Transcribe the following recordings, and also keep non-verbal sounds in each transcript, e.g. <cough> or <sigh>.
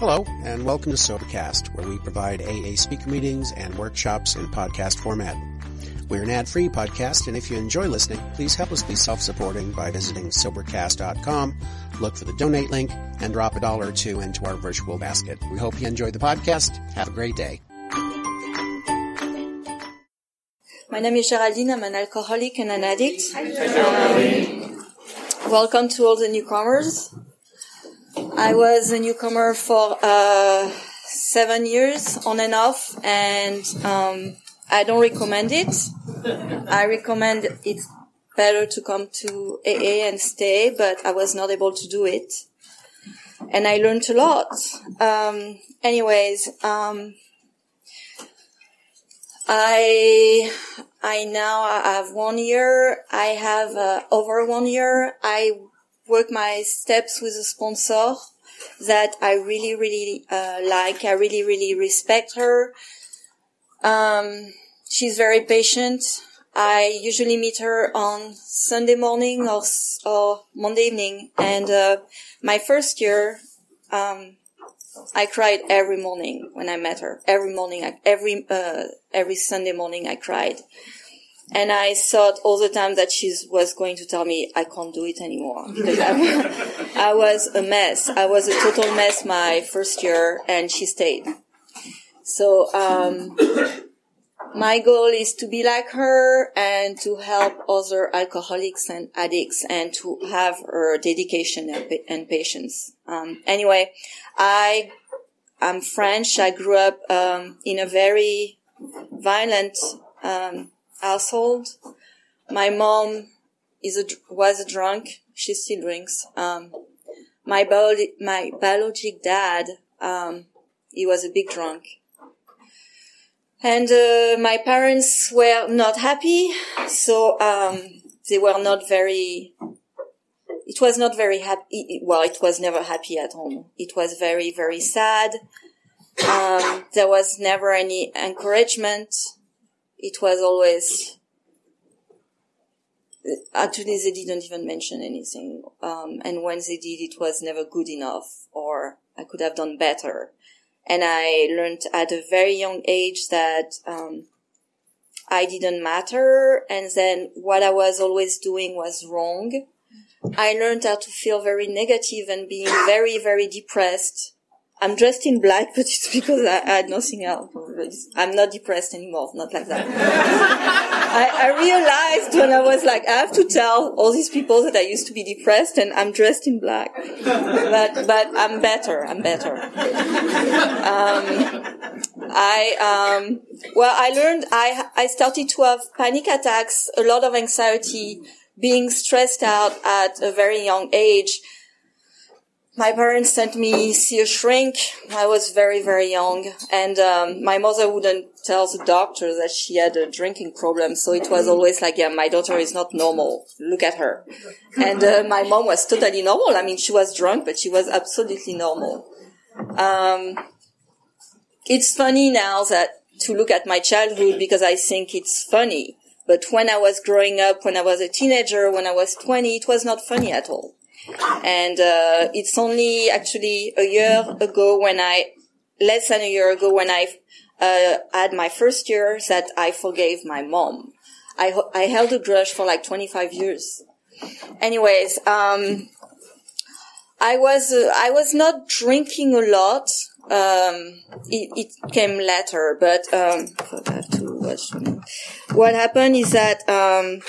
Hello, and welcome to Sobercast, where we provide AA speaker meetings and workshops in podcast format. We're an ad-free podcast, and if you enjoy listening, please help us be self-supporting by visiting Sobercast.com, look for the donate link, and drop a dollar or two into our virtual basket. We hope you enjoy the podcast. Have a great day. My name is Geraldine. I'm an alcoholic and an addict. Um, welcome to all the newcomers. I was a newcomer for uh, seven years on and off, and um, I don't recommend it. I recommend it's better to come to AA and stay, but I was not able to do it, and I learned a lot. Um, anyways, um, I I now have one year. I have uh, over one year. I work my steps with a sponsor that I really, really uh, like. I really, really respect her. Um, she's very patient. I usually meet her on Sunday morning or, or Monday evening. And uh, my first year, um, I cried every morning when I met her. Every morning, every uh, every Sunday morning, I cried. And I thought all the time that she was going to tell me I can't do it anymore <laughs> because I, I was a mess. I was a total mess my first year and she stayed. So, um, my goal is to be like her and to help other alcoholics and addicts and to have her dedication and, and patience. Um, anyway, I, I'm French. I grew up, um, in a very violent, um, household. My mom is a, was a drunk. She still drinks. Um, my bio, my biologic dad, um, he was a big drunk. And, uh, my parents were not happy. So, um, they were not very, it was not very happy. Well, it was never happy at home. It was very, very sad. Um, there was never any encouragement it was always actually they didn't even mention anything um, and when they did it was never good enough or i could have done better. And i learned at a very young age that um, i didn't matter and then what i was always doing was wrong. I learned how to feel very negative and being very very depressed I'm dressed in black, <laughs> but it's because I, had nothing else. I'm not depressed anymore, not like that. I, I, realized when I was like, I have to tell all these people that I used to be depressed and I'm dressed in black. But, but I'm better, I'm better. Um, I, um, well, I learned, I, I started to have panic attacks, a lot of anxiety, being stressed out at a very young age my parents sent me see a shrink. I was very, very young, and um, my mother wouldn't tell the doctor that she had a drinking problem. So it was always like, "Yeah, my daughter is not normal. Look at her." <laughs> And uh, my mom was totally normal. I mean, she was drunk, but she was absolutely normal. Um, it's funny now that to look at my childhood because I think it's funny. But when I was growing up, when I was a teenager, when I was 20, it was not funny at all. And uh, it's only actually a year ago when I, less than a year ago when I uh, had my first year that I forgave my mom. I, I held a grudge for like 25 years. Anyways, um, I was uh, I was not drinking a lot. Um, it, it, came later, but um, what happened is that um,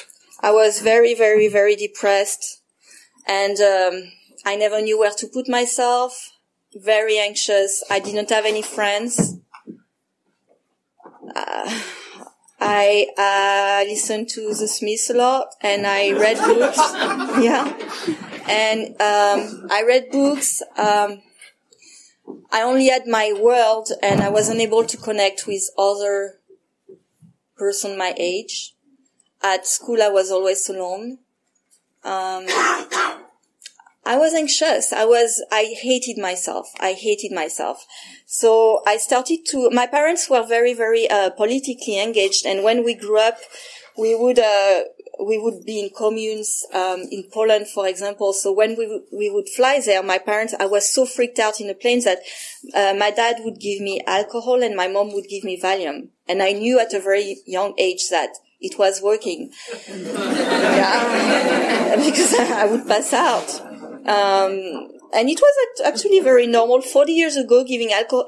I was very, very, very depressed and um, I never knew where to put myself. Very anxious. I didn't have any friends. Uh, I uh, listened to the Smiths a lot, and I read books. <laughs> yeah, and um, I read books. Um, I only had my world, and I wasn't able to connect with other person my age. At school, I was always alone. Um, I was anxious. I was, I hated myself. I hated myself. So I started to, my parents were very, very, uh, politically engaged. And when we grew up, we would, uh, we would be in communes um, in Poland, for example. So when we we would fly there, my parents, I was so freaked out in the plane that uh, my dad would give me alcohol and my mom would give me Valium, and I knew at a very young age that it was working. <laughs> yeah, <laughs> because I would pass out. Um, and it was actually very normal. 40 years ago, giving alcohol,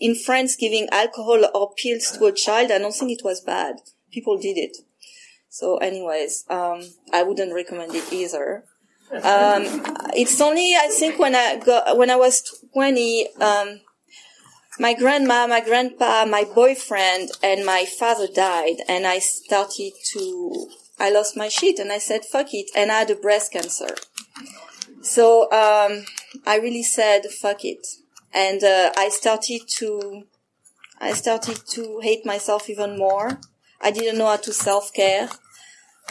in France, giving alcohol or pills to a child, I don't think it was bad. People did it. So anyways, um, I wouldn't recommend it either. Um, it's only, I think when I got, when I was 20, um, my grandma, my grandpa, my boyfriend, and my father died, and I started to, I lost my shit, and I said, fuck it, and I had a breast cancer. So, um, I really said, fuck it. And, uh, I started to, I started to hate myself even more. I didn't know how to self-care.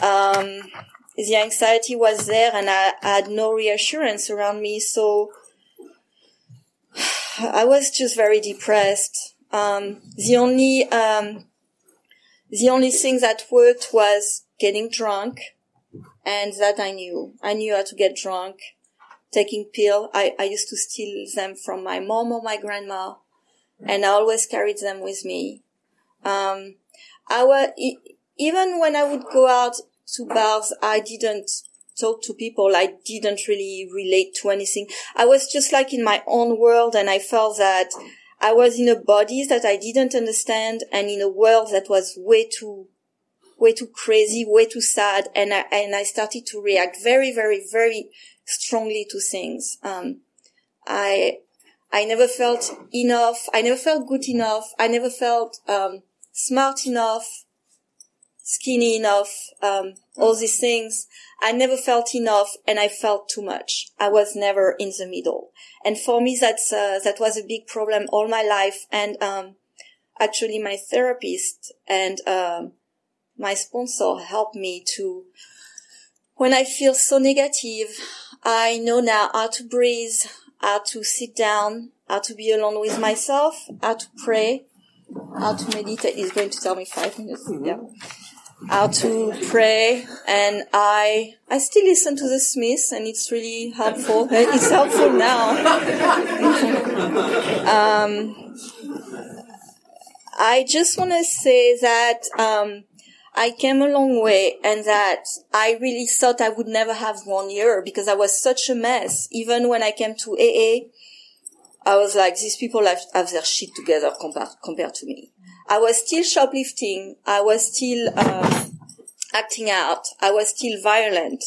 Um, the anxiety was there and I, I had no reassurance around me. So <sighs> I was just very depressed. Um, the only, um, the only thing that worked was getting drunk and that I knew. I knew how to get drunk taking pill. I, I used to steal them from my mom or my grandma and I always carried them with me. Um, I was, even when I would go out to bars, I didn't talk to people. I didn't really relate to anything. I was just like in my own world and I felt that I was in a body that I didn't understand and in a world that was way too, way too crazy, way too sad. And I, and I started to react very, very, very strongly to things. Um, I, I never felt enough. I never felt good enough. I never felt, um, smart enough, skinny enough, um, all these things. I never felt enough and I felt too much. I was never in the middle. And for me, that's, uh, that was a big problem all my life. And, um, actually my therapist and, um, my sponsor helped me to, when I feel so negative, I know now how to breathe, how to sit down, how to be alone with myself, how to pray, how to meditate. He's going to tell me five minutes. Mm-hmm. Yeah. How to pray, and I I still listen to the Smiths, and it's really helpful. <laughs> It's helpful now. <laughs> um, I just want to say that um, I came a long way and that I really thought I would never have one year because I was such a mess. Even when I came to AA, I was like, these people have, have their shit together compared, compared to me. I was still shoplifting. I was still, um, acting out. I was still violent.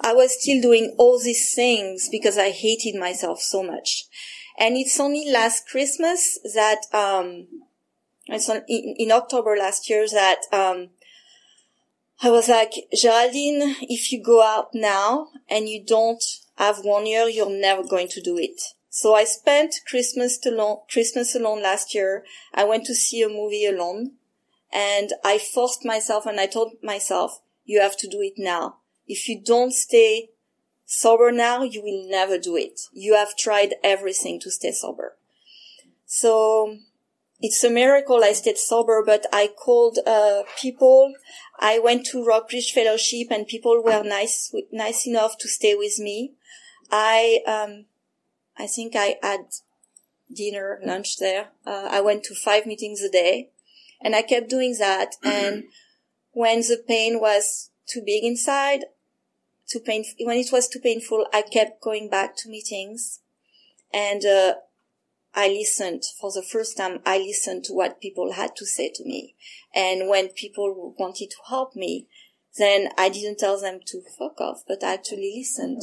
I was still doing all these things because I hated myself so much. And it's only last Christmas that, um, it's on, in, in October last year that, um, I was like, Geraldine, if you go out now and you don't have one year, you're never going to do it. So I spent Christmas alone, Christmas alone last year. I went to see a movie alone and I forced myself and I told myself, you have to do it now. If you don't stay sober now, you will never do it. You have tried everything to stay sober. So it's a miracle I stayed sober, but I called, uh, people. I went to Rockridge Fellowship and people were nice, nice enough to stay with me. I, um, I think I had dinner, lunch there. Uh, I went to five meetings a day and I kept doing that. <clears throat> And when the pain was too big inside, too painful, when it was too painful, I kept going back to meetings and, uh, I listened for the first time. I listened to what people had to say to me. And when people wanted to help me, then I didn't tell them to fuck off, but I actually listened.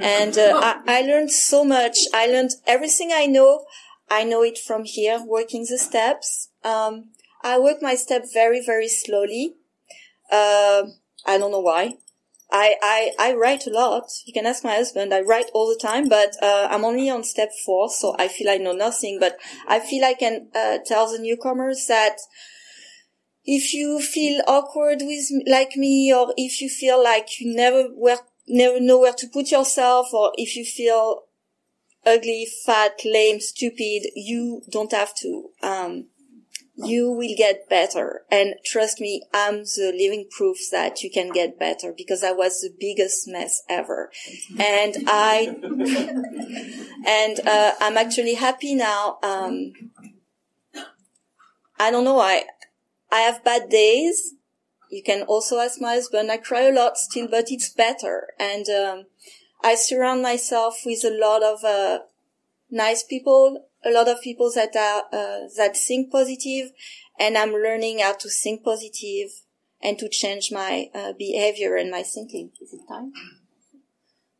and uh, I, I learned so much. I learned everything I know. I know it from here, working the steps. Um, I work my step very, very slowly. Uh, I don't know why. I, I, I write a lot. You can ask my husband. I write all the time, but, uh, I'm only on step four, so I feel I know nothing, but I feel I can, uh, tell the newcomers that if you feel awkward with like me or if you feel like you never where never know where to put yourself or if you feel ugly fat lame stupid you don't have to um you will get better. And trust me, I'm the living proof that you can get better because I was the biggest mess ever. And I, <laughs> and, uh, I'm actually happy now. Um, I don't know. I, I have bad days. You can also ask my husband. I cry a lot still, but it's better. And, um, I surround myself with a lot of, uh, nice people a lot of people that are uh, that think positive, and I'm learning how to think positive and to change my uh, behavior and my thinking. Is it time?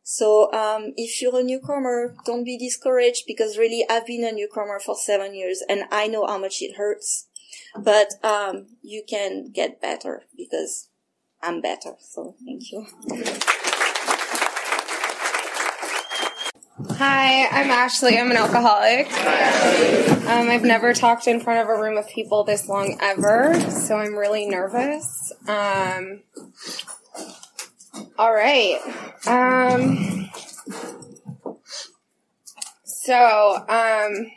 So um, if you're a newcomer, don't be discouraged because really I've been a newcomer for seven years and I know how much it hurts. But um, you can get better because I'm better. So thank you. Hi, I'm Ashley. I'm an alcoholic. Um, I've never talked in front of a room of people this long ever, so I'm really nervous. Um, all right. Um, so, um,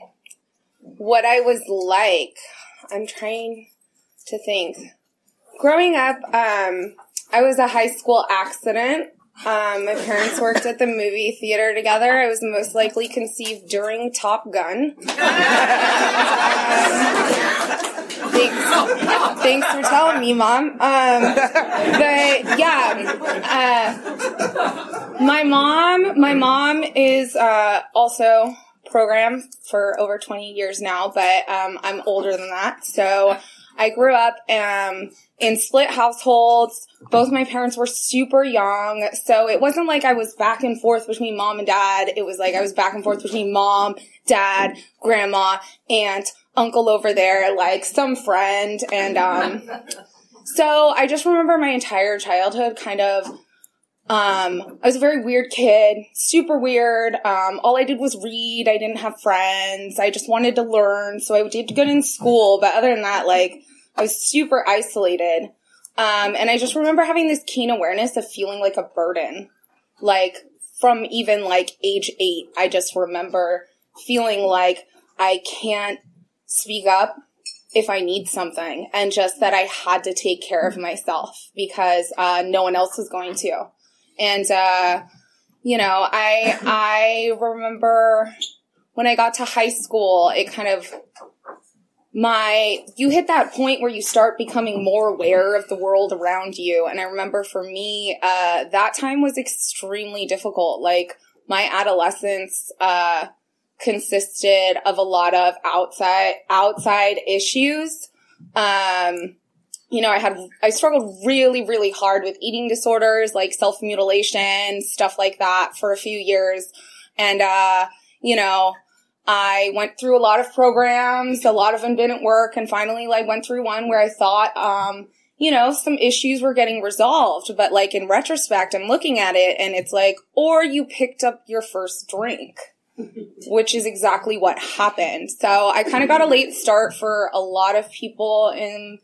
what I was like, I'm trying to think. Growing up, um, I was a high school accident. Um, my parents worked at the movie theater together. I was most likely conceived during Top Gun. Um, thanks, thanks for telling me, Mom. Um, but yeah, uh, my mom, my mom is uh, also program for over 20 years now, but um, I'm older than that. So I grew up um, in split households. Both my parents were super young. So it wasn't like I was back and forth between mom and dad. It was like I was back and forth between mom, dad, grandma, aunt, uncle over there, like some friend. And, um, so I just remember my entire childhood kind of, um, I was a very weird kid, super weird. Um, all I did was read. I didn't have friends. I just wanted to learn. So I did good in school. But other than that, like, I was super isolated. Um, and I just remember having this keen awareness of feeling like a burden. Like from even like age eight, I just remember feeling like I can't speak up if I need something and just that I had to take care of myself because, uh, no one else was going to. And, uh, you know, I, I remember when I got to high school, it kind of my you hit that point where you start becoming more aware of the world around you. And i remember for me uh, that time was extremely difficult. Like my adolescence uh, consisted of a lot of outside outside issues. Um, you know i had i struggled really really hard with eating disorders like self mutilation stuff like that for a few years and uh, you know I went through a lot of programs, a lot of them didn't work, and finally like went through one where I thought, um, you know, some issues were getting resolved, but like in retrospect, I'm looking at it and it's like, or you picked up your first drink, <laughs> which is exactly what happened. So I kind of got a late start for a lot of people and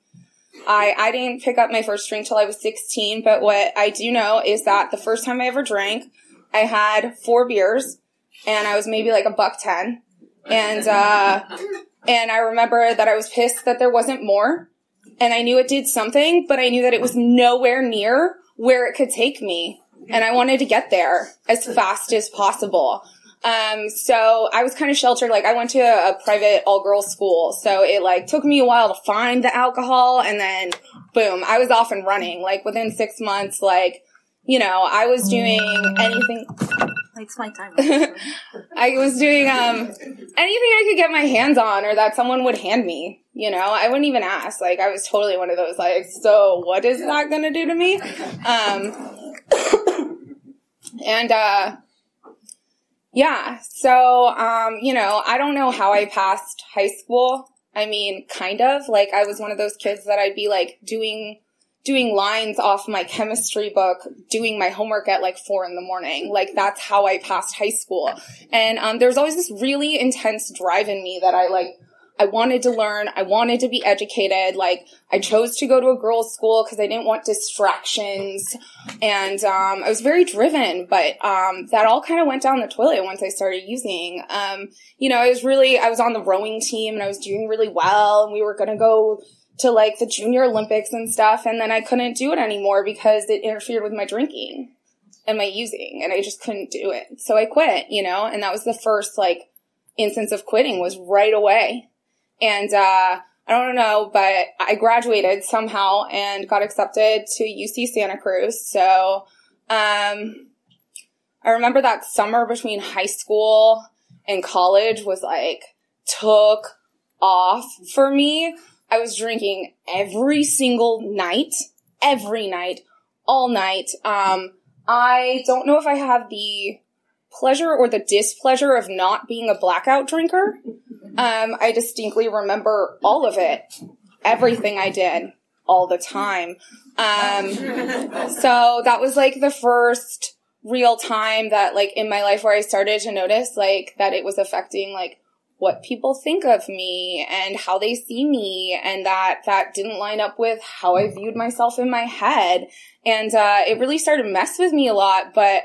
I, I didn't pick up my first drink till I was 16, but what I do know is that the first time I ever drank, I had four beers and I was maybe like a buck 10 and, uh, and I remember that I was pissed that there wasn't more. And I knew it did something, but I knew that it was nowhere near where it could take me. And I wanted to get there as fast as possible. Um, so I was kind of sheltered. Like I went to a, a private all girls school. So it like took me a while to find the alcohol and then boom, I was off and running. Like within six months, like, you know, I was doing anything. <laughs> It's my time. <laughs> I was doing um anything I could get my hands on or that someone would hand me. You know, I wouldn't even ask. Like I was totally one of those like, so what is that gonna do to me? Um <coughs> and uh yeah, so um, you know, I don't know how I passed high school. I mean, kind of. Like I was one of those kids that I'd be like doing doing lines off my chemistry book, doing my homework at like four in the morning. Like that's how I passed high school. And um, there's always this really intense drive in me that I like. I wanted to learn. I wanted to be educated. Like, I chose to go to a girls' school because I didn't want distractions. And, um, I was very driven, but, um, that all kind of went down the toilet once I started using. Um, you know, I was really, I was on the rowing team and I was doing really well and we were going to go to like the junior Olympics and stuff. And then I couldn't do it anymore because it interfered with my drinking and my using and I just couldn't do it. So I quit, you know, and that was the first like instance of quitting was right away. And, uh, I don't know, but I graduated somehow and got accepted to UC Santa Cruz. So, um, I remember that summer between high school and college was like took off for me. I was drinking every single night, every night, all night. Um, I don't know if I have the pleasure or the displeasure of not being a blackout drinker. <laughs> Um, I distinctly remember all of it, everything I did all the time. Um, <laughs> so that was like the first real time that like in my life where I started to notice like that it was affecting like what people think of me and how they see me and that that didn't line up with how I viewed myself in my head. And, uh, it really started to mess with me a lot, but,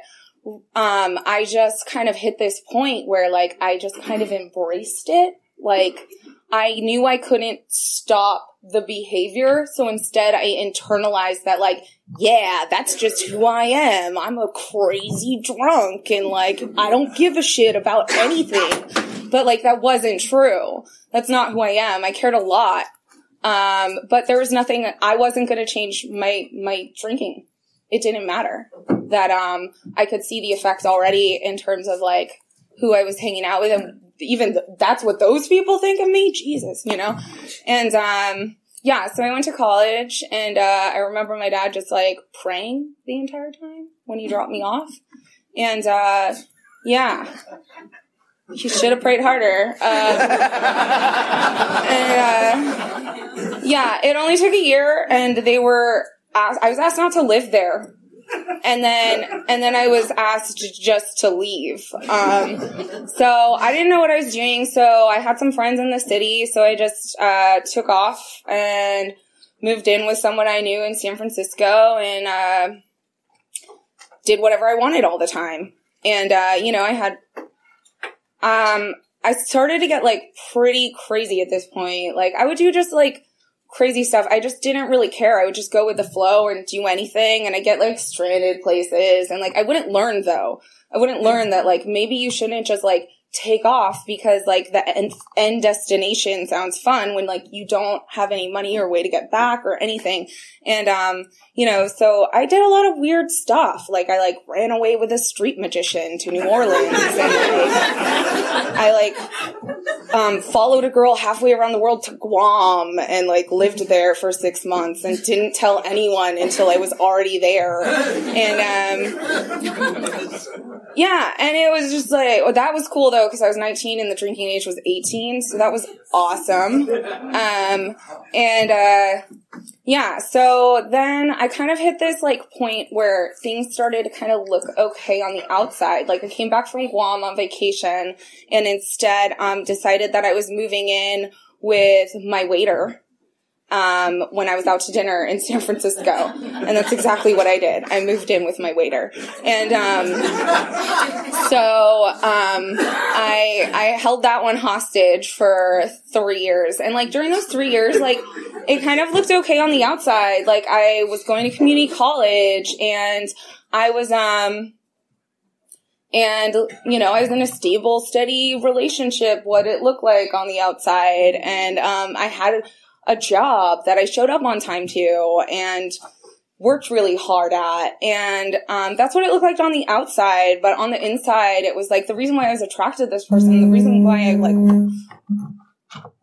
um, I just kind of hit this point where like I just kind of embraced it. Like I knew I couldn't stop the behavior. So instead I internalized that like, yeah, that's just who I am. I'm a crazy drunk and like, I don't give a shit about anything but like that wasn't true. That's not who I am. I cared a lot. Um, but there was nothing, I wasn't going to change my, my drinking. It didn't matter that, um, I could see the effects already in terms of like who I was hanging out with and even th- that's what those people think of me. Jesus, you know? And, um, yeah, so I went to college and, uh, I remember my dad just like praying the entire time when he dropped me off. And, uh, yeah, he should have prayed harder. Uh, and, uh, yeah, it only took a year, and they were. Asked, I was asked not to live there, and then and then I was asked just to leave. Um, so I didn't know what I was doing. So I had some friends in the city, so I just uh, took off and moved in with someone I knew in San Francisco, and uh, did whatever I wanted all the time. And uh, you know, I had um, I started to get like pretty crazy at this point. Like I would do just like crazy stuff. I just didn't really care. I would just go with the flow and do anything and I get like stranded places and like I wouldn't learn though. I wouldn't learn that like maybe you shouldn't just like take off because like the end, end destination sounds fun when like you don't have any money or way to get back or anything. And, um, you know, so I did a lot of weird stuff. Like I like ran away with a street magician to New Orleans <laughs> and like, I like, um, followed a girl halfway around the world to Guam and like lived there for six months and didn't tell anyone until I was already there. And, um, yeah, and it was just like, well, that was cool though, because I was 19 and the drinking age was 18, so that was awesome. Um, and, uh, yeah, so then I kind of hit this like point where things started to kind of look okay on the outside. Like I came back from Guam on vacation and instead, um, decided that I was moving in with my waiter um, when I was out to dinner in San Francisco. And that's exactly what I did. I moved in with my waiter. And, um, so, um, I, I held that one hostage for three years. And like during those three years, like it kind of looked okay on the outside. Like I was going to community college and I was, um, and you know i was in a stable steady relationship what it looked like on the outside and um, i had a job that I showed up on time to and worked really hard at. And um, that's what it looked like on the outside. But on the inside, it was like the reason why I was attracted to this person, the reason why I like.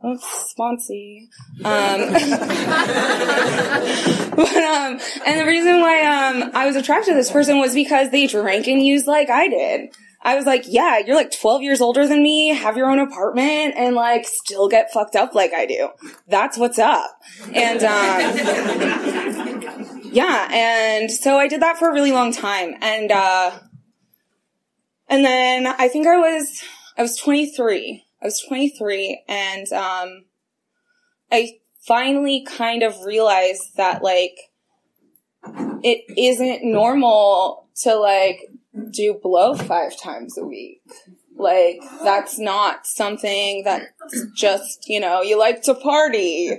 Oh, sponsee. Um, <laughs> but, um, and the reason why, um, I was attracted to this person was because they drank and used like I did. I was like, yeah, you're like 12 years older than me, have your own apartment, and like still get fucked up like I do. That's what's up. And, um, yeah, and so I did that for a really long time. And, uh, and then I think I was, I was 23. I was 23 and, um, I finally kind of realized that like, it isn't normal to like do blow five times a week. Like, that's not something that just, you know, you like to party.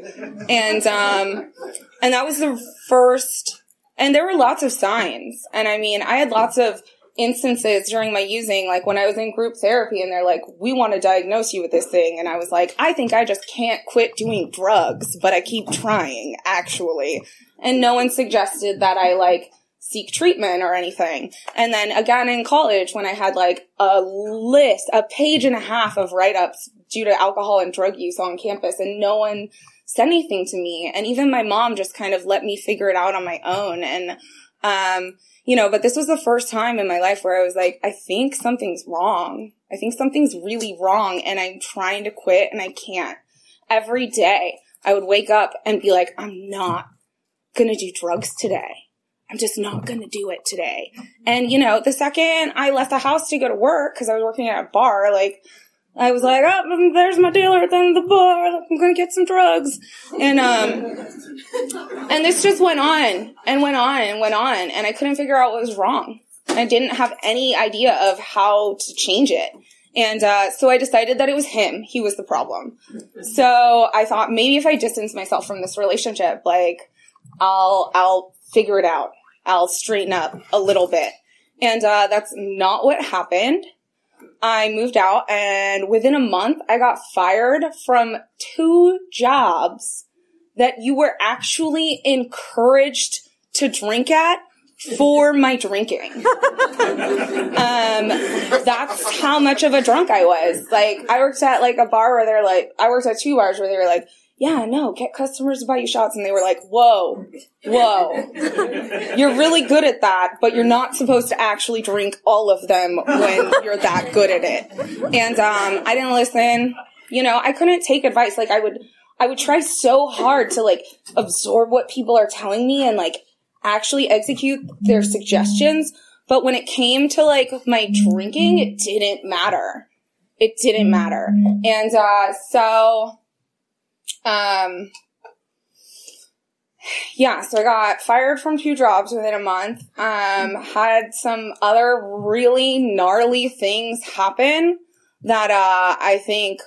And, um, and that was the first, and there were lots of signs. And I mean, I had lots of instances during my using, like when I was in group therapy and they're like, we want to diagnose you with this thing. And I was like, I think I just can't quit doing drugs, but I keep trying, actually. And no one suggested that I like, seek treatment or anything. And then again in college when I had like a list, a page and a half of write-ups due to alcohol and drug use on campus and no one said anything to me. And even my mom just kind of let me figure it out on my own. And, um, you know, but this was the first time in my life where I was like, I think something's wrong. I think something's really wrong and I'm trying to quit and I can't. Every day I would wake up and be like, I'm not gonna do drugs today. I'm just not going to do it today. And, you know, the second I left the house to go to work, because I was working at a bar, like, I was like, oh, there's my dealer at the end of the bar. I'm going to get some drugs. And, um, and this just went on and went on and went on. And I couldn't figure out what was wrong. I didn't have any idea of how to change it. And, uh, so I decided that it was him. He was the problem. So I thought maybe if I distance myself from this relationship, like, I'll, I'll figure it out. I'll straighten up a little bit. And uh, that's not what happened. I moved out, and within a month, I got fired from two jobs that you were actually encouraged to drink at for my drinking. <laughs> um, that's how much of a drunk I was. Like, I worked at like a bar where they're like, I worked at two bars where they were like, yeah, no, get customers to buy you shots. And they were like, whoa, whoa, you're really good at that, but you're not supposed to actually drink all of them when you're that good at it. And, um, I didn't listen. You know, I couldn't take advice. Like I would, I would try so hard to like absorb what people are telling me and like actually execute their suggestions. But when it came to like my drinking, it didn't matter. It didn't matter. And, uh, so, um, yeah, so I got fired from two jobs within a month. Um, had some other really gnarly things happen that, uh, I think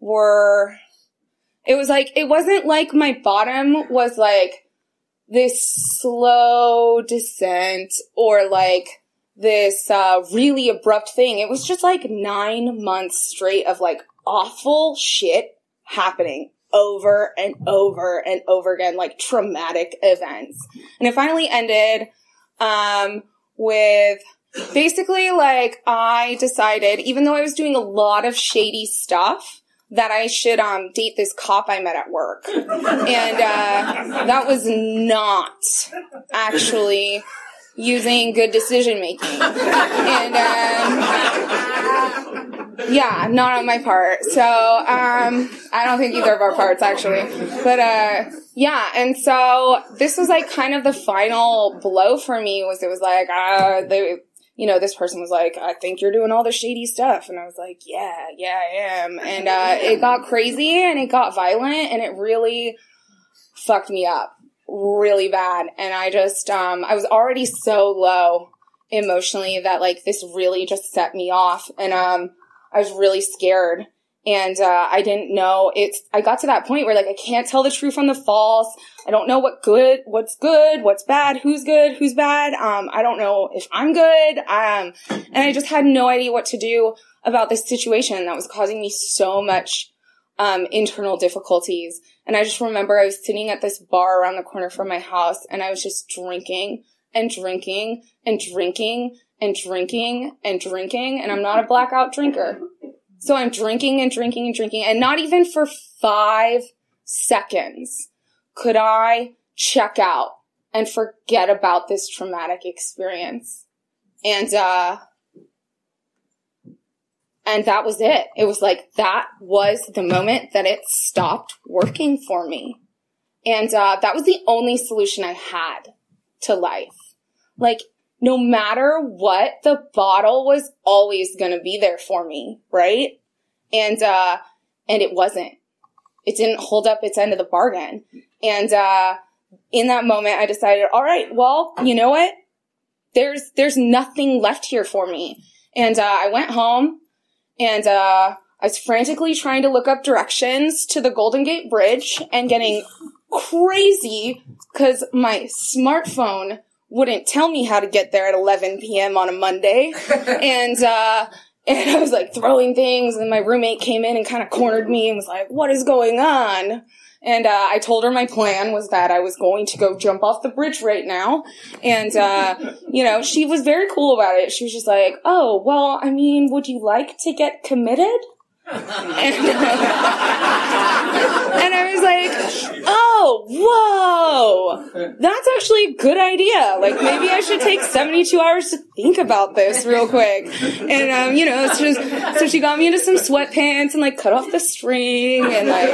were, it was like, it wasn't like my bottom was like this slow descent or like this, uh, really abrupt thing. It was just like nine months straight of like awful shit happening over and over and over again, like traumatic events. And it finally ended, um, with basically like I decided, even though I was doing a lot of shady stuff, that I should um date this cop I met at work. And uh that was not actually using good decision making. and um, yeah, not on my part. So um, I don't think either of our parts actually. But uh, yeah, and so this was like kind of the final blow for me. Was it was like uh, they. You know, this person was like, I think you're doing all the shady stuff. And I was like, yeah, yeah, I am. And, uh, it got crazy and it got violent and it really fucked me up really bad. And I just, um, I was already so low emotionally that like this really just set me off. And, um, I was really scared. And, uh, I didn't know it's, I got to that point where like I can't tell the truth from the false. I don't know what good, what's good, what's bad, who's good, who's bad. Um, I don't know if I'm good. Um, and I just had no idea what to do about this situation that was causing me so much, um, internal difficulties. And I just remember I was sitting at this bar around the corner from my house and I was just drinking and drinking and drinking and drinking and drinking. And I'm not a blackout drinker. So I'm drinking and drinking and drinking and not even for five seconds could I check out and forget about this traumatic experience. And, uh, and that was it. It was like that was the moment that it stopped working for me. And uh, that was the only solution I had to life. Like, no matter what, the bottle was always going to be there for me, right? And, uh, and it wasn't. It didn't hold up its end of the bargain. And, uh, in that moment, I decided, all right, well, you know what? There's, there's nothing left here for me. And, uh, I went home and, uh, I was frantically trying to look up directions to the Golden Gate Bridge and getting crazy because my smartphone wouldn't tell me how to get there at 11 p.m. on a Monday. <laughs> and, uh, and I was like throwing things and my roommate came in and kind of cornered me and was like, what is going on? And, uh, I told her my plan was that I was going to go jump off the bridge right now. And, uh, <laughs> you know, she was very cool about it. She was just like, oh, well, I mean, would you like to get committed? And, <laughs> and I was like, oh, whoa, that's actually a good idea. Like maybe I should take 72 hours to think about this real quick. And, um, you know, so, so she got me into some sweatpants and like cut off the string and like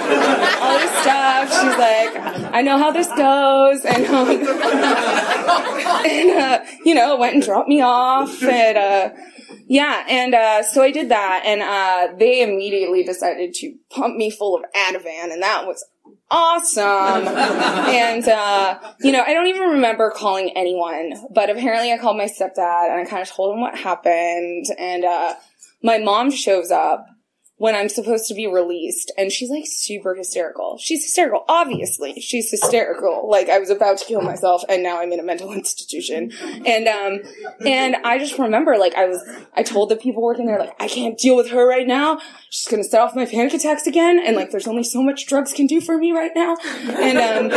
all this stuff. She's like, I know how this goes. And, um, <laughs> and, uh, you know, went and dropped me off and, uh, yeah, and uh, so I did that, and uh, they immediately decided to pump me full of Ativan, and that was awesome. <laughs> and uh, you know, I don't even remember calling anyone, but apparently I called my stepdad, and I kind of told him what happened, and uh, my mom shows up, when I'm supposed to be released. And she's like super hysterical. She's hysterical. Obviously, she's hysterical. Like I was about to kill myself and now I'm in a mental <laughs> institution. And, um, and I just remember like I was, I told the people working there, like, I can't deal with her right now. She's going to set off my panic attacks again. And like, there's only so much drugs can do for me right now. And, um,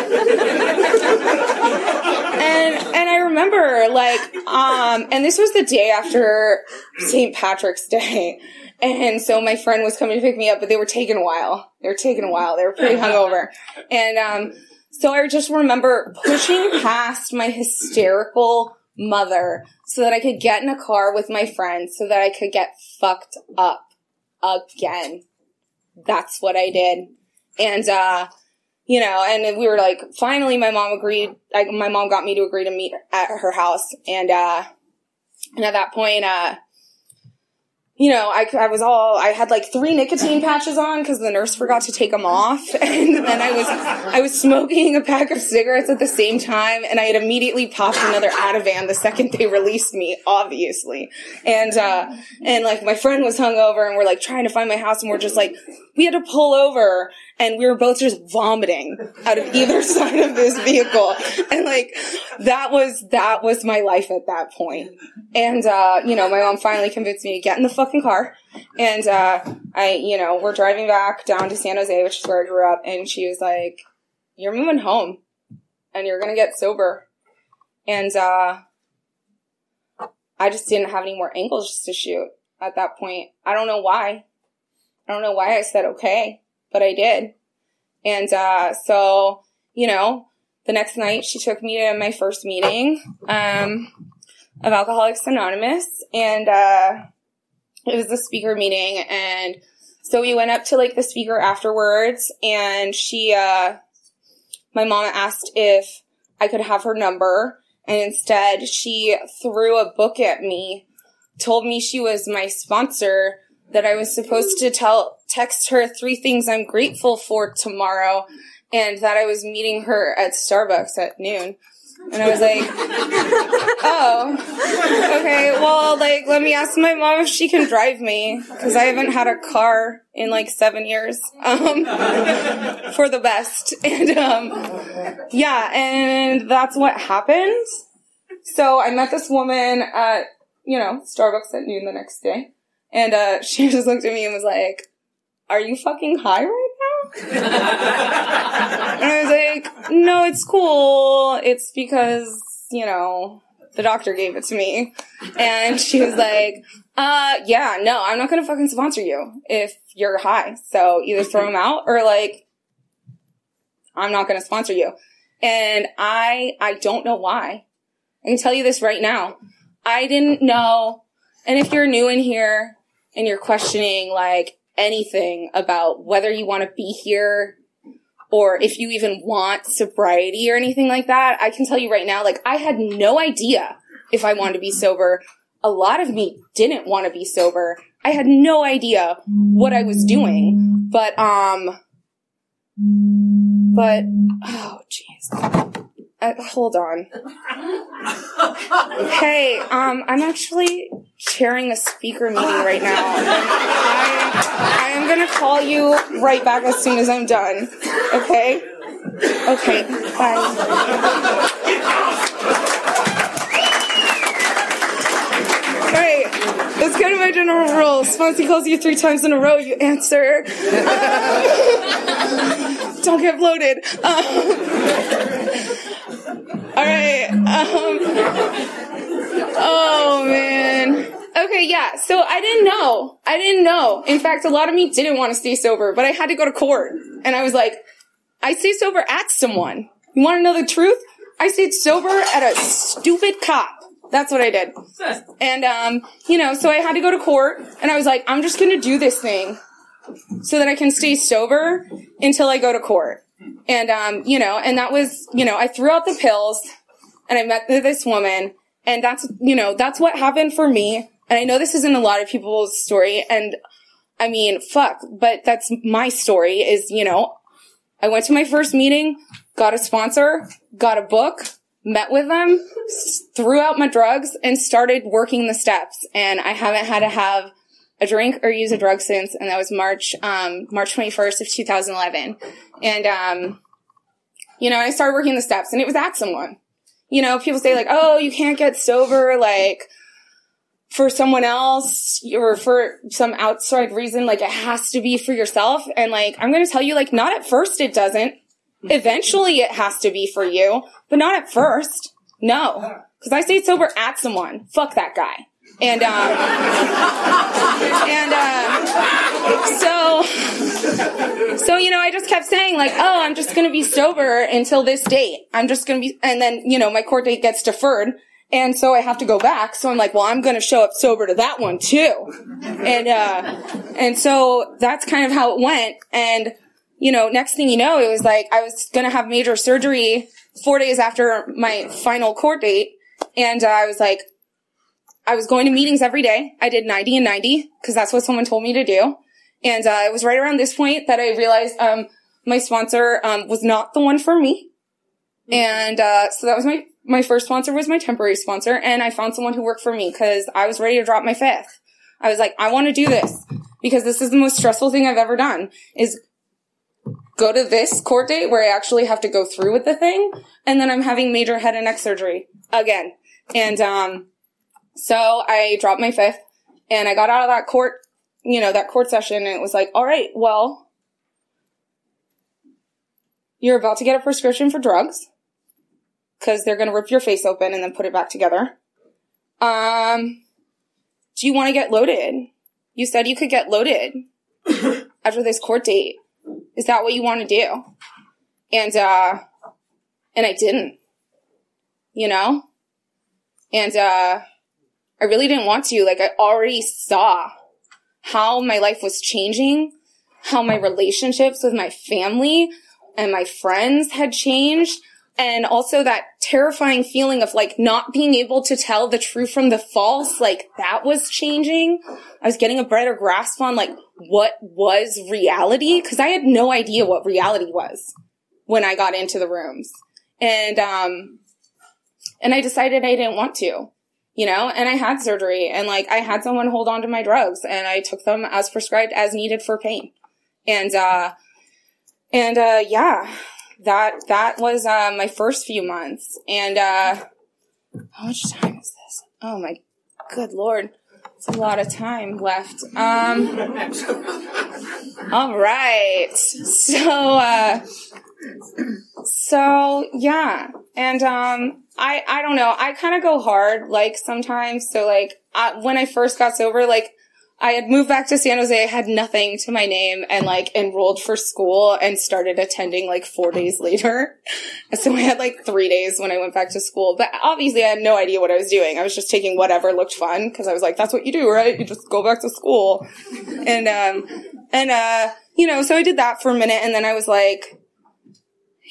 and, and I remember like, um, and this was the day after St. Patrick's Day. And so my friend was coming to pick me up, but they were taking a while. They were taking a while. They were pretty <laughs> hungover. And, um, so I just remember pushing past my hysterical mother so that I could get in a car with my friends so that I could get fucked up again. That's what I did. And, uh, you know, and we were like, finally my mom agreed, like, my mom got me to agree to meet at her house. And, uh, and at that point, uh, you know, I, I was all, I had like three nicotine patches on because the nurse forgot to take them off. <laughs> And then I was, I was smoking a pack of cigarettes at the same time. And I had immediately popped another Ativan the second they released me, obviously. And, uh, and like my friend was hungover and we're like trying to find my house and we're just like, we had to pull over and we were both just vomiting out of either <laughs> side of this vehicle. And like, that was, that was my life at that point. And, uh, you know, my mom finally convinced me to get in the fucking car. And, uh, I, you know, we're driving back down to San Jose, which is where I grew up. And she was like, you're moving home and you're going to get sober. And, uh, I just didn't have any more angles to shoot at that point. I don't know why. I don't know why I said okay but I did. And uh, so, you know, the next night she took me to my first meeting um, of Alcoholics Anonymous, and uh, it was the speaker meeting. And so we went up to like the speaker afterwards, and she, uh, my mom asked if I could have her number, and instead she threw a book at me, told me she was my sponsor that I was supposed to tell, text her three things I'm grateful for tomorrow and that I was meeting her at Starbucks at noon. And I was like, <laughs> oh, okay, well, like, let me ask my mom if she can drive me, because I haven't had a car in like seven years, um, <laughs> for the best. <laughs> And, um, yeah, and that's what happened. So I met this woman at, you know, Starbucks at noon the next day. And uh, <laughs> she just looked at me and was like, Are you fucking high right now? and I was like, No, it's cool. It's because, you know, the doctor gave it to me. And she was like, uh, yeah, no, I'm not gonna fucking sponsor you if you're high. So either throw them out or like, I'm not gonna sponsor you. And I, I don't know why. I can tell you this right now. I didn't know. And if you're new in here, and you're questioning like anything about whether you want to be here or if you even want sobriety or anything like that, I can tell you right now, like I had no idea if I wanted to be sober. A lot of me didn't want to be sober. I had no idea what I was doing. But, um, but, oh, jeez. Uh, hold on. hey, um, I'm actually chairing a speaker meeting right now. I, I am gonna call you right back as soon as I'm done. Okay? Okay, bye. Alright, let's to my general rule. Sponsee calls you three times in a row, you answer. <laughs> Don't get bloated. All right. Um, oh man. Okay, yeah. So I didn't know. I didn't know. In fact, a lot of me didn't want to stay sober, but I had to go to court. And I was like, I stayed sober at someone. You want to know the truth? I stayed sober at a stupid cop. That's what I did. And, um, you know, so I had to go to court and I was like, I'm just going to do this thing so that I can stay sober until I go to court. And, um, you know, and that was, you know, I threw out the pills and I met this woman and that's, you know, that's what happened for me. And I know this isn't a lot of people's story. And I mean, fuck, but that's my story is, you know, I went to my first meeting, got a sponsor, got a book, met with them, threw out my drugs and started working the steps. And I haven't had to have a drink or use a drug since, and that was March, um, March 21st of 2011. And, um, you know, I started working the steps and it was at someone. You know, people say like, oh, you can't get sober, like, for someone else or for some outside reason, like it has to be for yourself. And like, I'm going to tell you, like, not at first it doesn't. Eventually it has to be for you, but not at first. No. Cause I stayed sober at someone. Fuck that guy. And, um, and, uh, so, so, you know, I just kept saying like, oh, I'm just to be sober until this date. I'm just to be, and then, you know, my court date gets deferred. And so I have to go back. So I'm like, well, I'm going to show up sober to that one too. And, uh, and so that's kind of how it went. And, you know, next thing you know, it was like I was going to have major surgery four days after my final court date. And uh, I was like, I was going to meetings every day. I did 90 and 90 because that's what someone told me to do. And uh, it was right around this point that I realized um, my sponsor um, was not the one for me. And uh, so that was my my first sponsor was my temporary sponsor, and I found someone who worked for me because I was ready to drop my fifth. I was like, I want to do this because this is the most stressful thing I've ever done. Is go to this court date where I actually have to go through with the thing, and then I'm having major head and neck surgery again. And um, so I dropped my fifth and I got out of that court, you know, that court session and it was like, all right, well, you're about to get a prescription for drugs because they're going to rip your face open and then put it back together. Um, do you want to get loaded? You said you could get loaded <coughs> after this court date. Is that what you want to do? And, uh, and I didn't, you know? And, uh, I really didn't want to. Like I already saw how my life was changing, how my relationships with my family and my friends had changed. And also that terrifying feeling of like not being able to tell the true from the false, like that was changing. I was getting a better grasp on like what was reality because I had no idea what reality was when I got into the rooms. And, um, and I decided I didn't want to you know, and I had surgery and like I had someone hold on to my drugs and I took them as prescribed as needed for pain. And, uh, and, uh, yeah, that, that was, uh, my first few months. And, uh, how much time is this? Oh my good lord. It's a lot of time left. Um, <laughs> all right. So, uh, so yeah. And, um, I, I don't know. I kind of go hard, like sometimes. So like, I, when I first got sober, like, I had moved back to San Jose, I had nothing to my name and like enrolled for school and started attending like four days <laughs> later. So I had like three days when I went back to school, but obviously I had no idea what I was doing. I was just taking whatever looked fun because I was like, that's what you do, right? You just go back to school. And, um, and, uh, you know, so I did that for a minute and then I was like,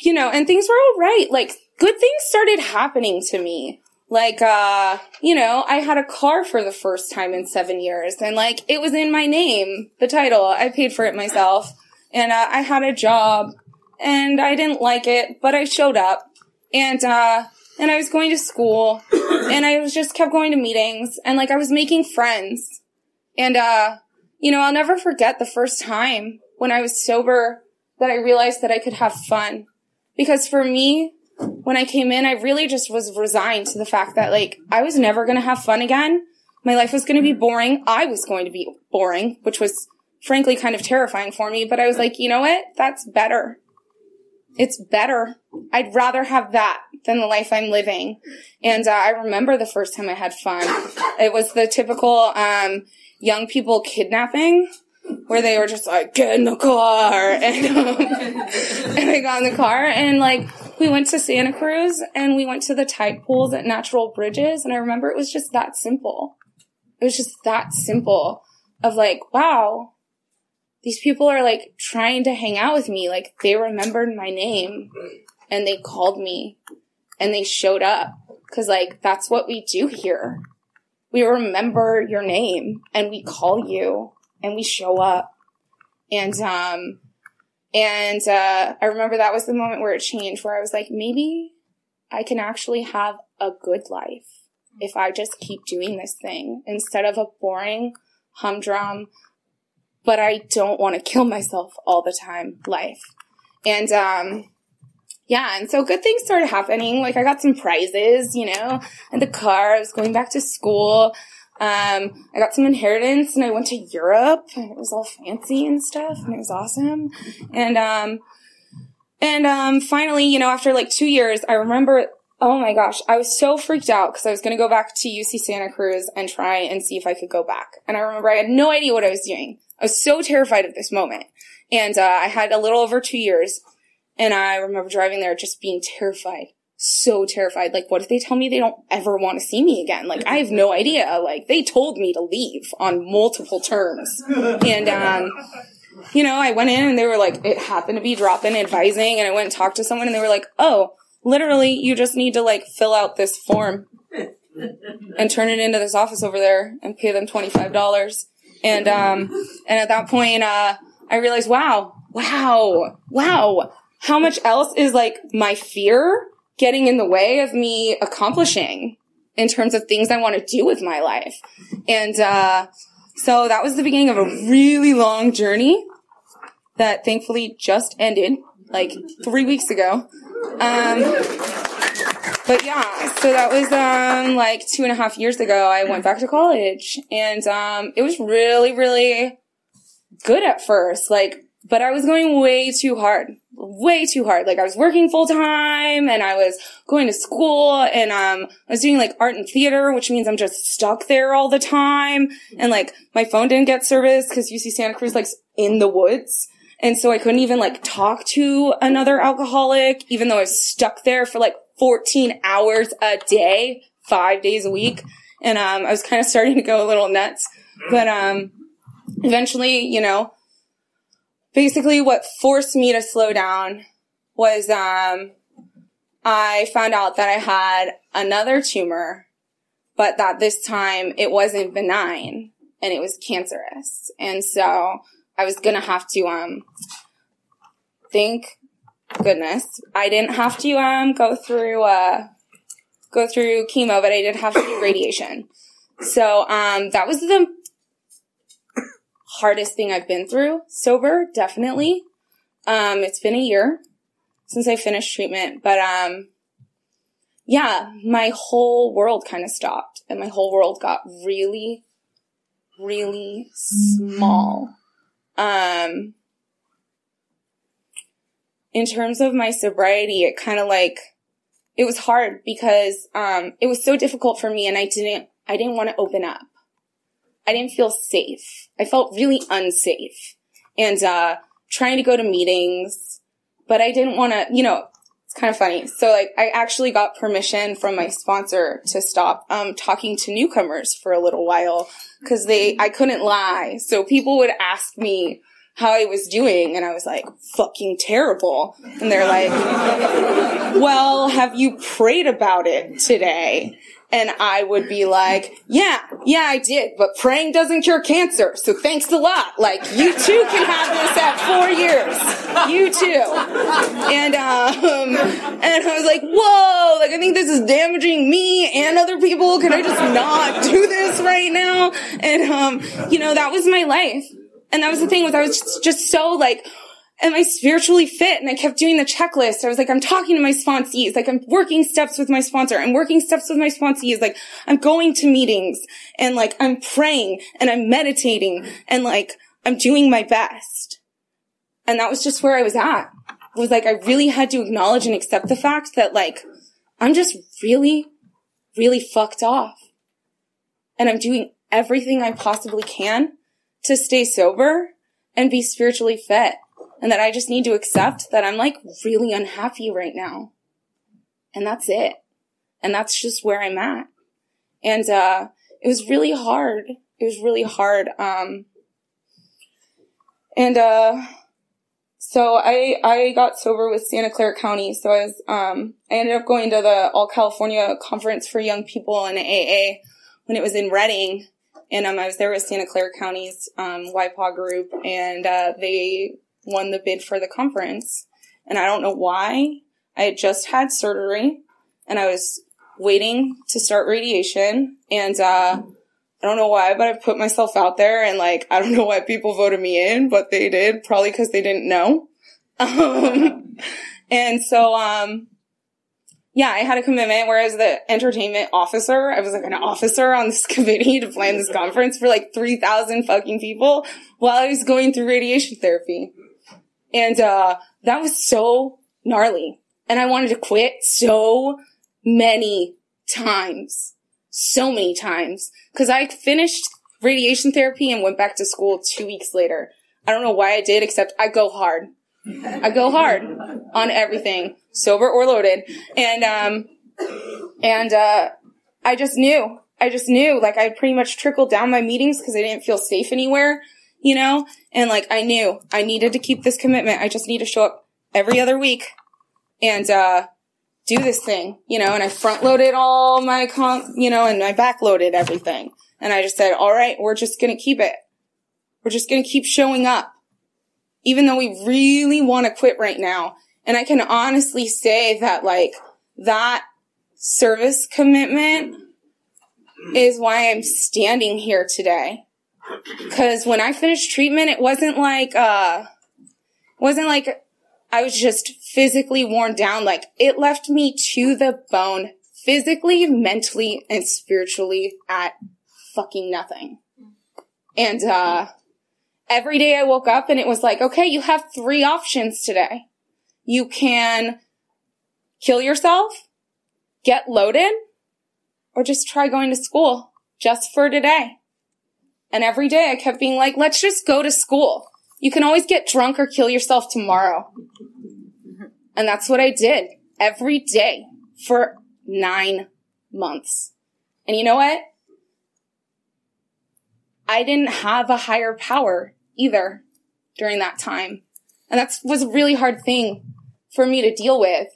you know, and things were all right. Like good things started happening to me. like, uh, you know, I had a car for the first time in seven years and like it was in my name, the title. I paid for it myself and uh, I had a job and I didn't like it, but I showed up and, uh, and I was going to school <coughs> and I was just kept going to meetings and like I was making friends and, uh, you know, I'll never forget the first time when I was sober that I realized that I could have fun because for me, when I came in, I really just was resigned to the fact that like I was never going to have fun again. My life was going to be boring. I was going to be boring, which was frankly kind of terrifying for me. But I was like, you know what? That's better. It's better. I'd rather have that than the life I'm living. And uh, I remember the first time I had fun. It was the typical um, young people kidnapping where they were just like, get in the car. <laughs> And, um, <laughs> and I got in the car and like, we went to Santa Cruz and we went to the tide pools at Natural Bridges. And I remember it was just that simple. It was just that simple of like, wow, these people are like trying to hang out with me. Like they remembered my name and they called me and they showed up. Cause like that's what we do here. We remember your name and we call you and we show up. And, um, and, uh, I remember that was the moment where it changed, where I was like, maybe I can actually have a good life if I just keep doing this thing instead of a boring humdrum, but I don't want to kill myself all the time life. And, um, yeah, and so good things started happening. Like I got some prizes, you know, in the car. I was going back to school. Um, I got some inheritance and I went to Europe and it was all fancy and stuff and it was awesome. And, um, and, um, finally, you know, after like two years, I remember, oh my gosh, I was so freaked out because I was going to go back to UC Santa Cruz and try and see if I could go back. And I remember I had no idea what I was doing. I was so terrified of this moment. And, uh, I had a little over two years and I remember driving there just being terrified so terrified. Like, what if they tell me they don't ever want to see me again? Like, I have no idea. Like, they told me to leave on multiple terms. And, um, you know, I went in and they were like, it happened to be drop-in advising and I went and talked to someone and they were like, oh, literally, you just need to like fill out this form and turn it into this office over there and pay them $25. And, um, and at that point, uh, I realized, wow, wow, wow, how much else is like my fear getting in the way of me accomplishing in terms of things I want to do with my life. And, uh, so that was the beginning of a really long journey that thankfully just ended like three weeks ago. Um, but yeah, so that was, um, like two and a half years ago. I went back to college and, um, it was really, really good at first. Like, but I was going way too hard way too hard. Like I was working full time and I was going to school and um I was doing like art and theater, which means I'm just stuck there all the time. And like my phone didn't get service because UC Santa Cruz like in the woods. And so I couldn't even like talk to another alcoholic, even though I was stuck there for like 14 hours a day, five days a week. And um I was kind of starting to go a little nuts. But um eventually, you know, basically what forced me to slow down was um, I found out that I had another tumor, but that this time it wasn't benign and it was cancerous. And so I was gonna have to um thank goodness I didn't have to um go through uh go through chemo, but I did have to do radiation. So um that was the hardest thing I've been through. Sober, definitely. Um, it's been a year since I finished treatment, but, um, yeah, my whole world kind of stopped and my whole world got really, really small. Um, in terms of my sobriety, it kind of like, it was hard because, um, it was so difficult for me and I didn't, I didn't want to open up. I didn't feel safe. I felt really unsafe and, uh, trying to go to meetings, but I didn't want to, you know, it's kind of funny. So like, I actually got permission from my sponsor to stop, um, talking to newcomers for a little while because they, I couldn't lie. So people would ask me, how I was doing and I was like, fucking terrible. And they're like, well, have you prayed about it today? And I would be like, yeah, yeah, I did, but praying doesn't cure cancer. So thanks a lot. Like, you too can have this at four years. You too. And, um, and I was like, whoa, like, I think this is damaging me and other people. Can I just not do this right now? And, um, you know, that was my life. And that was the thing was I was just so like, am I spiritually fit? And I kept doing the checklist. I was like, I'm talking to my sponsees. Like I'm working steps with my sponsor. I'm working steps with my sponsees. Like I'm going to meetings and like I'm praying and I'm meditating and like I'm doing my best. And that was just where I was at. It was like I really had to acknowledge and accept the fact that like I'm just really, really fucked off. And I'm doing everything I possibly can to stay sober and be spiritually fit and that I just need to accept that I'm like really unhappy right now. And that's it. And that's just where I'm at. And, uh, it was really hard. It was really hard. Um, and, uh, so I, I got sober with Santa Clara County. So I was, um, I ended up going to the All California Conference for Young People in AA when it was in Redding. And, um, I was there with Santa Clara County's, um, YPAA group and, uh, they won the bid for the conference. And I don't know why. I had just had surgery and I was waiting to start radiation. And, uh, I don't know why, but I put myself out there and like, I don't <laughs> know why people voted me in, but they did, probably because they didn't know. <laughs> Um, and so, um, yeah, I had a commitment whereas the entertainment officer, I was like an officer on this <laughs> committee to plan this conference for like 3,000 fucking people while I was going through radiation therapy. And, uh, that was so gnarly. And I wanted to quit so many times. So many times. Cause I finished radiation therapy and went back to school two weeks later. I don't know why I did, except I go hard. I go hard on everything, sober or loaded. And, um, and, uh, I just knew, I just knew, like I pretty much trickled down my meetings because I didn't feel safe anywhere you know? And like, I knew I needed to keep this commitment. I just need to show up every other week and, uh, do this thing, you know, and I front loaded all my comp, you know, and I back loaded everything. And I just said, all right, we're just going to keep it. We're just going to keep showing up. Even though we really want to quit right now. And I can honestly say that like that service commitment is why I'm standing here today. Cause when I finished treatment, it wasn't like, uh, wasn't like I was just physically worn down. Like it left me to the bone physically, mentally, and spiritually at fucking nothing. And, uh, every day I woke up and it was like, okay, you have three options today. You can kill yourself, get loaded, or just try going to school just for today. And every day I kept being like, let's just go to school. You can always get drunk or kill yourself tomorrow. And that's what I did every day for nine months. And you know what? I didn't have a higher power either during that time. And that was a really hard thing for me to deal with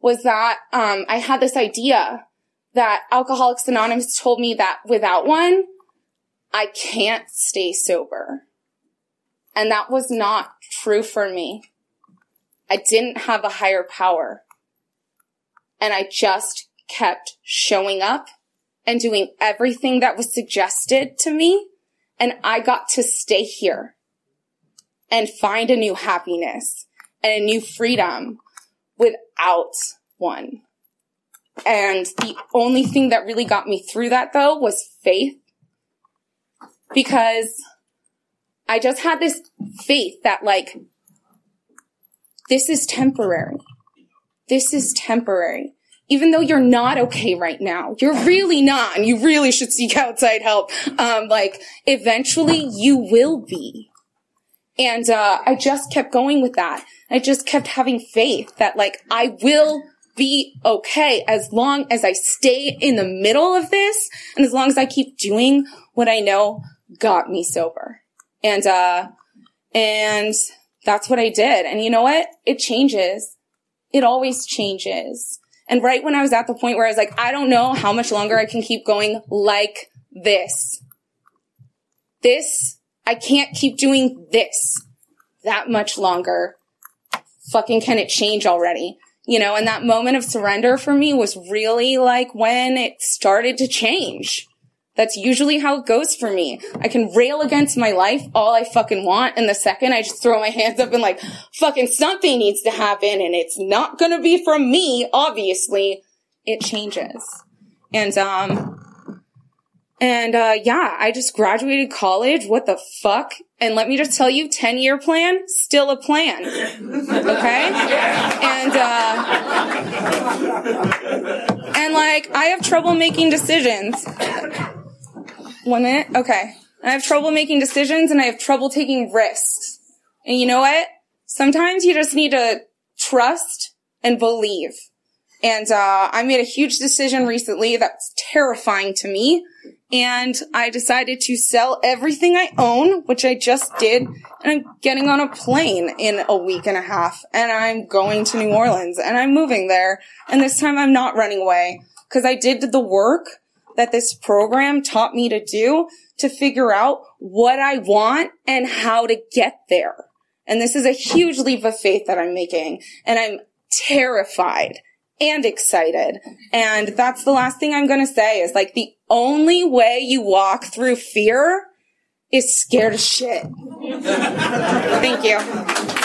was that, um, I had this idea that Alcoholics Anonymous told me that without one, I can't stay sober. And that was not true for me. I didn't have a higher power. And I just kept showing up and doing everything that was suggested to me. And I got to stay here and find a new happiness and a new freedom without one. And the only thing that really got me through that though was faith because I just had this faith that like, this is temporary. This is temporary. Even though you're not okay right now, you're really not, and you really should seek outside help. Um, like, eventually you will be. And, uh, I just kept going with that. I just kept having faith that like, I will be okay as long as I stay in the middle of this and as long as I keep doing what I know got me sober. And, uh, and that's what I did. And you know what? It changes. It always changes. And right when I was at the point where I was like, I don't know how much longer I can keep going like this. This, I can't keep doing this that much longer. Fucking can it change already? You know, and that moment of surrender for me was really like when it started to change. That's usually how it goes for me. I can rail against my life all I fucking want. And the second I just throw my hands up and like, fucking something needs to happen and it's not gonna be from me, obviously, it changes. And, um, and, uh, yeah, I just graduated college. What the fuck? And let me just tell you, 10 year plan, still a plan. Okay? And, uh, and like, I have trouble making decisions. One minute? Okay. I have trouble making decisions and I have trouble taking risks. And you know what? Sometimes you just need to trust and believe. And, uh, I made a huge decision recently that's terrifying to me. And I decided to sell everything I own, which I just did. And I'm getting on a plane in a week and a half and I'm going to New Orleans and I'm moving there. And this time I'm not running away because I did the work that this program taught me to do to figure out what I want and how to get there. And this is a huge leap of faith that I'm making. And I'm terrified and excited. And that's the last thing I'm going to say is like the only way you walk through fear is scared as shit. <laughs> Thank you.